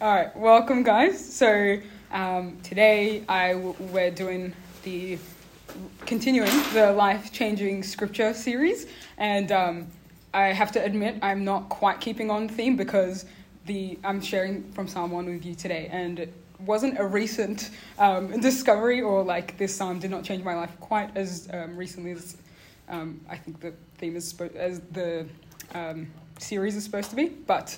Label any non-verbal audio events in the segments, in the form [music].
All right, welcome, guys. So um, today I w- we're doing the continuing the life changing scripture series, and um, I have to admit I'm not quite keeping on theme because the I'm sharing from Psalm one with you today, and it wasn't a recent um, [laughs] discovery or like this psalm did not change my life quite as um, recently as um, I think the theme is spo- as the um, series is supposed to be, but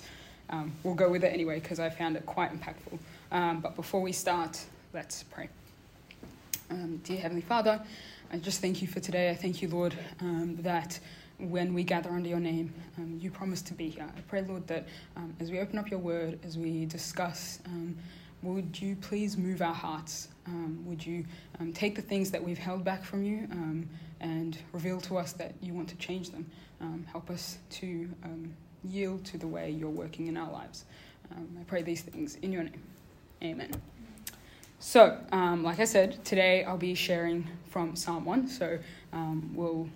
um, we'll go with it anyway because I found it quite impactful. Um, but before we start, let's pray. Um, dear Heavenly Father, I just thank you for today. I thank you, Lord, um, that when we gather under your name, um, you promise to be here. I pray, Lord, that um, as we open up your word, as we discuss, would you please move our hearts? Would you take the things that we've held back from you and reveal to us that you want to change them? Help us to yield to the way you're working in our lives. Um, I pray these things in your name. Amen. So, um, like I said, today I'll be sharing from Psalm 1. So, um, we'll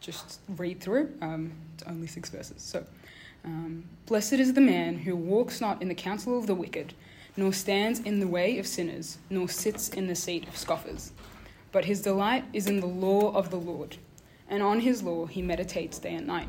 just read through. Um, it's only six verses. So, um, Blessed is the man who walks not in the counsel of the wicked, nor stands in the way of sinners, nor sits in the seat of scoffers. But his delight is in the law of the Lord, and on his law he meditates day and night.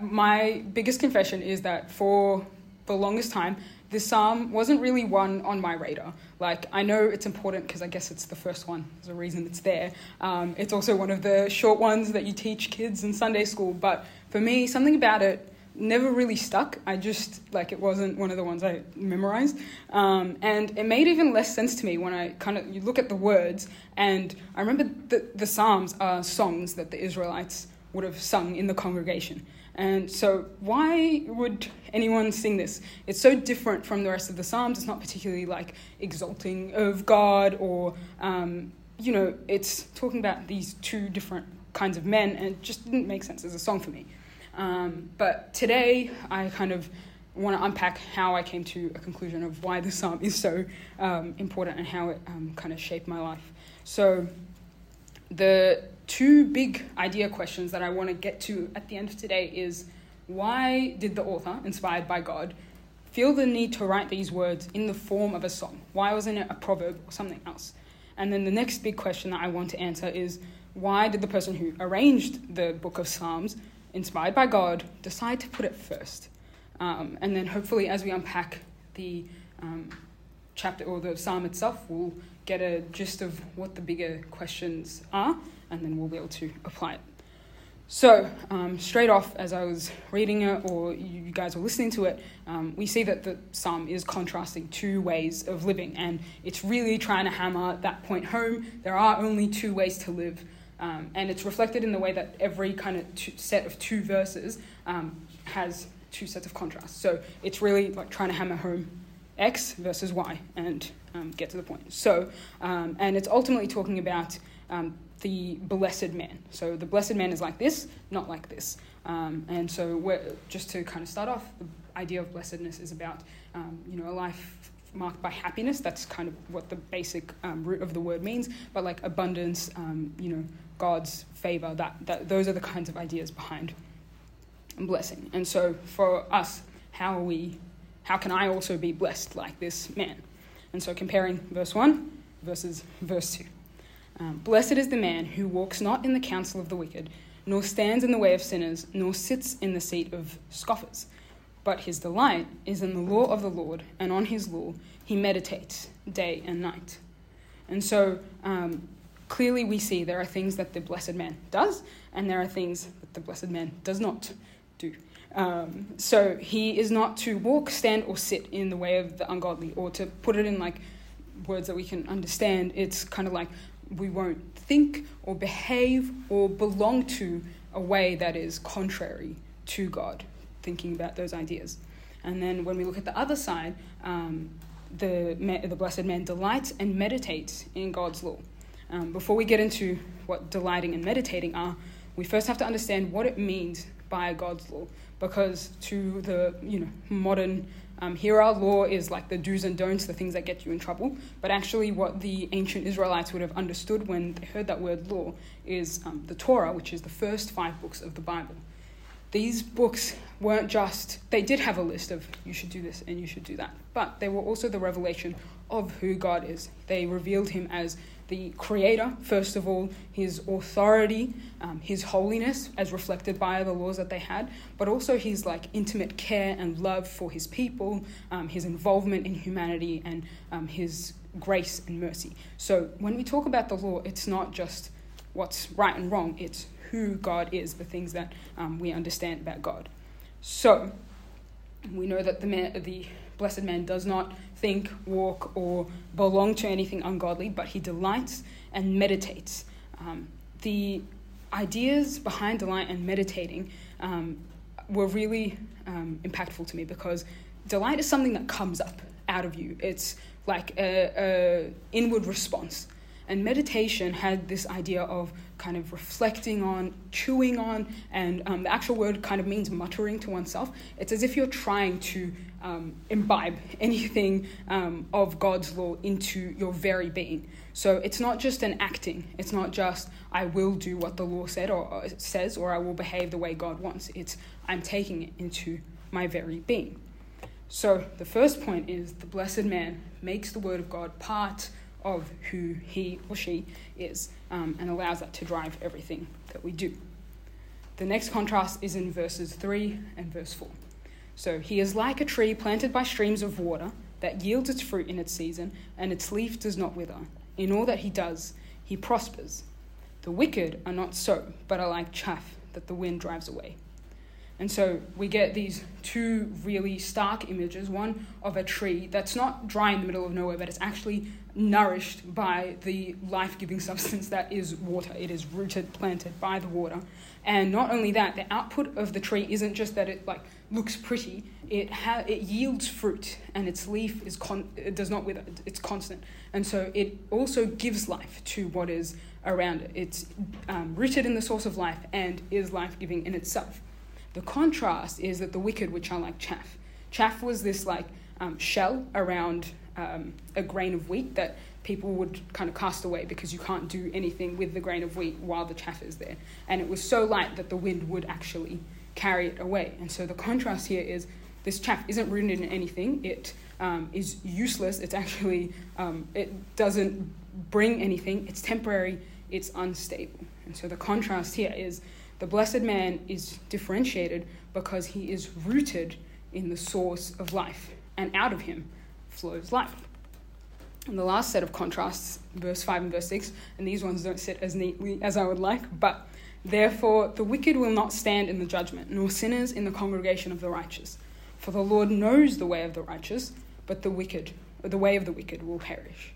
my biggest confession is that for the longest time, this psalm wasn't really one on my radar. Like, I know it's important because I guess it's the first one. There's a reason it's there. Um, it's also one of the short ones that you teach kids in Sunday school. But for me, something about it never really stuck. I just, like, it wasn't one of the ones I memorized. Um, and it made even less sense to me when I kind of, you look at the words, and I remember the Psalms are songs that the Israelites would have sung in the congregation. And so, why would anyone sing this? It's so different from the rest of the Psalms. It's not particularly like exalting of God, or, um, you know, it's talking about these two different kinds of men, and it just didn't make sense as a song for me. Um, but today, I kind of want to unpack how I came to a conclusion of why the psalm is so um, important and how it um, kind of shaped my life. So, the two big idea questions that I want to get to at the end of today is why did the author, inspired by God, feel the need to write these words in the form of a song? Why wasn't it a proverb or something else? And then the next big question that I want to answer is why did the person who arranged the book of Psalms, inspired by God, decide to put it first? Um, and then hopefully, as we unpack the um, chapter or the psalm itself, we'll get a gist of what the bigger questions are, and then we'll be able to apply it. So, um, straight off, as I was reading it, or you guys were listening to it, um, we see that the psalm is contrasting two ways of living, and it's really trying to hammer that point home. There are only two ways to live, um, and it's reflected in the way that every kind of set of two verses um, has two sets of contrasts. So, it's really like trying to hammer home X versus Y and um, get to the point. So, um, and it's ultimately talking about um, the blessed man. So the blessed man is like this, not like this. Um, and so, just to kind of start off, the idea of blessedness is about um, you know a life marked by happiness. That's kind of what the basic um, root of the word means. But like abundance, you know, God's favor. That that those are the kinds of ideas behind blessing. And so, for us, how are we how can I also be blessed like this man? And so comparing verse 1 versus verse 2. Um, Blessed is the man who walks not in the counsel of the wicked, nor stands in the way of sinners, nor sits in the seat of scoffers. But his delight is in the law of the Lord, and on his law he meditates day and night. And so um, clearly we see there are things that the blessed man does, and there are things that the blessed man does not do. Um, so he is not to walk, stand, or sit in the way of the ungodly, or to put it in like words that we can understand. It's kind of like we won't think or behave or belong to a way that is contrary to God, thinking about those ideas. And then when we look at the other side, um, the, the blessed man delights and meditates in God's law. Um, before we get into what delighting and meditating are, we first have to understand what it means by God's law. Because to the you know modern um, hero, law is like the do's and don'ts, the things that get you in trouble. But actually, what the ancient Israelites would have understood when they heard that word law is um, the Torah, which is the first five books of the Bible. These books weren't just, they did have a list of you should do this and you should do that, but they were also the revelation of who God is. They revealed him as the creator, first of all, his authority, um, his holiness, as reflected by the laws that they had, but also his like intimate care and love for his people, um, his involvement in humanity, and um, his grace and mercy. So when we talk about the law, it's not just what's right and wrong, it's who God is, the things that um, we understand about God. So we know that the man, the blessed man does not think, walk, or belong to anything ungodly, but he delights and meditates. Um, the ideas behind delight and meditating um, were really um, impactful to me because delight is something that comes up out of you. It's like a, a inward response. And meditation had this idea of kind of reflecting on, chewing on, and um, the actual word kind of means muttering to oneself. It's as if you're trying to um, imbibe [laughs] anything um, of God's law into your very being. So it's not just an acting. It's not just I will do what the law said or, or says, or I will behave the way God wants. It's I'm taking it into my very being. So the first point is the blessed man makes the word of God part of who he or she is um, and allows that to drive everything that we do. The next contrast is in verses 3 and verse 4. So he is like a tree planted by streams of water that yields its fruit in its season, and its leaf does not wither. In all that he does, he prospers. The wicked are not so, but are like chaff that the wind drives away. And so we get these two really stark images one of a tree that's not dry in the middle of nowhere, but it's actually nourished by the life giving [laughs] substance that is water. It is rooted, planted by the water. And not only that, the output of the tree isn't just that it like looks pretty, it, ha- it yields fruit and its leaf is con- it does not wither, it's constant. And so it also gives life to what is around it. It's um, rooted in the source of life and is life giving in itself. The contrast is that the wicked, which are like chaff, chaff was this like um, shell around um, a grain of wheat that people would kind of cast away because you can't do anything with the grain of wheat while the chaff is there. And it was so light that the wind would actually carry it away. And so the contrast here is this chaff isn't rooted in anything. It um, is useless. It's actually um, it doesn't bring anything. It's temporary. It's unstable. And so the contrast here is the blessed man is differentiated because he is rooted in the source of life, and out of him flows life. And the last set of contrasts, verse 5 and verse 6, and these ones don't sit as neatly as I would like, but therefore the wicked will not stand in the judgment, nor sinners in the congregation of the righteous. For the Lord knows the way of the righteous, but the wicked, the way of the wicked will perish.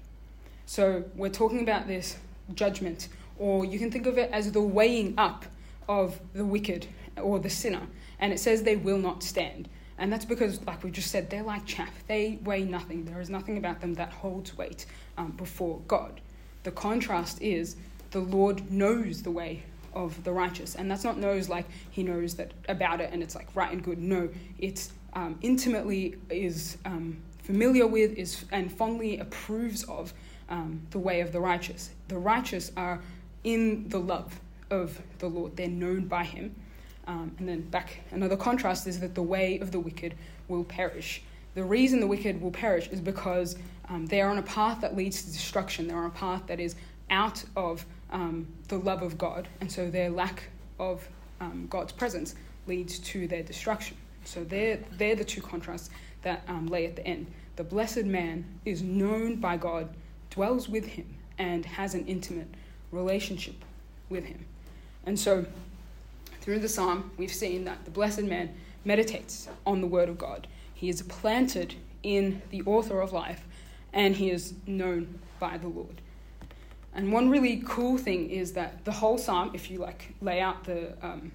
So we're talking about this judgment, or you can think of it as the weighing up of the wicked or the sinner. And it says they will not stand. And that's because, like we just said, they're like chaff. They weigh nothing. There is nothing about them that holds weight um, before God. The contrast is the Lord knows the way of the righteous. And that's not knows like he knows that about it and it's like right and good. No, it's um, intimately is um, familiar with is and fondly approves of um, the way of the righteous. The righteous are in the love of the Lord. They're known by Him. Um, and then back, another contrast is that the way of the wicked will perish. The reason the wicked will perish is because um, they are on a path that leads to destruction. They're on a path that is out of um, the love of God. And so their lack of um, God's presence leads to their destruction. So they're, they're the two contrasts that um, lay at the end. The blessed man is known by God, dwells with him, and has an intimate relationship with him. And so, through the psalm, we've seen that the blessed man meditates on the word of God. He is planted in the author of life, and he is known by the Lord. And one really cool thing is that the whole psalm, if you like lay out the um,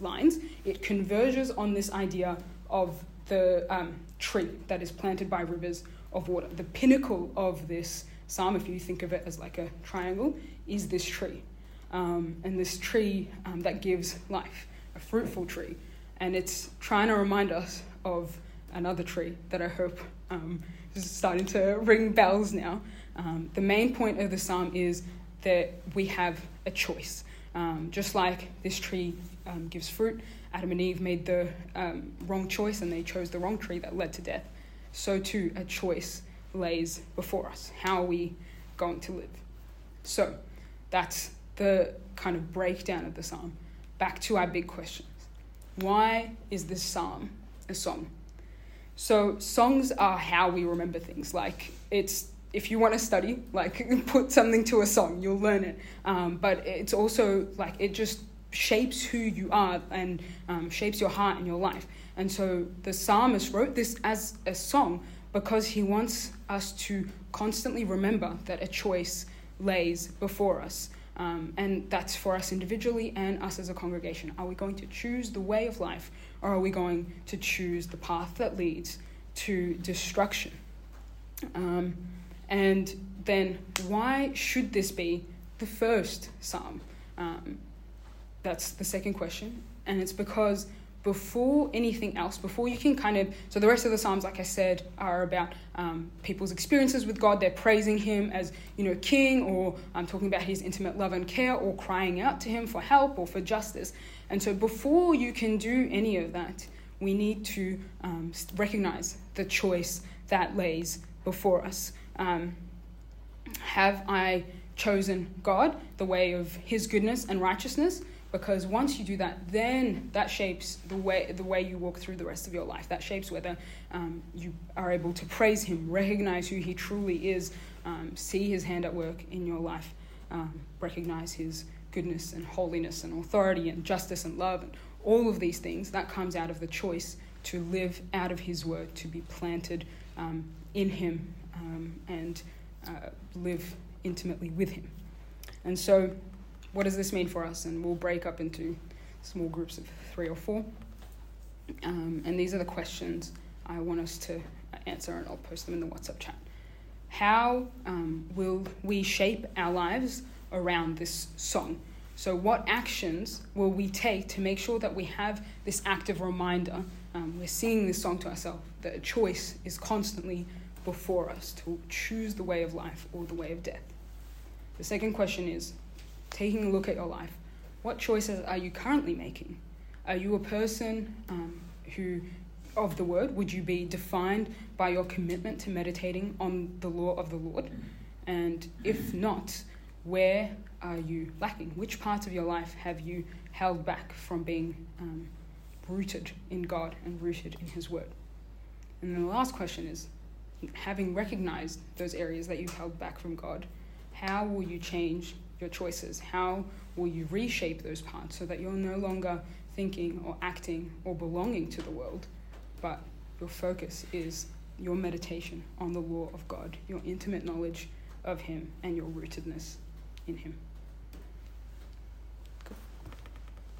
lines, it converges on this idea of the um, tree that is planted by rivers of water. The pinnacle of this psalm, if you think of it as like a triangle, is this tree. Um, and this tree um, that gives life, a fruitful tree. And it's trying to remind us of another tree that I hope um, is starting to ring bells now. Um, the main point of the psalm is that we have a choice. Um, just like this tree um, gives fruit, Adam and Eve made the wrong choice and they chose the wrong tree that led to death. So too, a choice lays before us. How are we going to live? So, that's the kind of breakdown of the psalm. Back to our big questions. Why is this psalm a song? So, songs are how we remember things. Like, it's if you want to study, like, [laughs] put something to a song, you'll learn it. Um, but it's also like, it just shapes who you are and um, shapes your heart and your life. And so the psalmist wrote this as a song because he wants us to constantly remember that a choice lays before us. Um, and that's for us individually and us as a congregation. Are we going to choose the way of life or are we going to choose the path that leads to destruction? Um, and then, why should this be the first psalm? Um, that's the second question. And it's because before anything else, before you can kind of, so the rest of the Psalms, like I said, are about um, people's experiences with God. They're praising Him as, you know, King, or um, talking about His intimate love and care, or crying out to Him for help or for justice. And so before you can do any of that, we need to um, recognize the choice that lays before us. Um, have I chosen God, the way of His goodness and righteousness? Because once you do that then that shapes the way the way you walk through the rest of your life. That shapes whether um, you are able to praise him recognize who he truly is um, see his hand at work in your life um, recognize his goodness and holiness and authority and justice and love and all of these things. That comes out of the choice to live out of his word to be planted um, in him um, and uh, live intimately with him. And so what does this mean for us? And we'll break up into small groups of three or four. Um, and these are the questions I want us to answer, and I'll post them in the WhatsApp chat. How um, will we shape our lives around this song? So, what actions will we take to make sure that we have this active reminder? Um, we're singing this song to ourselves that a choice is constantly before us to choose the way of life or the way of death. The second question is taking a look at your life. What choices are you currently making? Are you a person um, who, of the word, would you be defined by your commitment to meditating on the law of the Lord? And if not, where are you lacking? Which parts of your life have you held back from being um, rooted in God and rooted in His Word? And then the last question is having recognized those areas that you've held back from God, how will you change your choices? How will you reshape those parts so that you're no longer thinking or acting or belonging to the world, but your focus is your meditation on the law of God, your intimate knowledge of Him, and your rootedness in Him?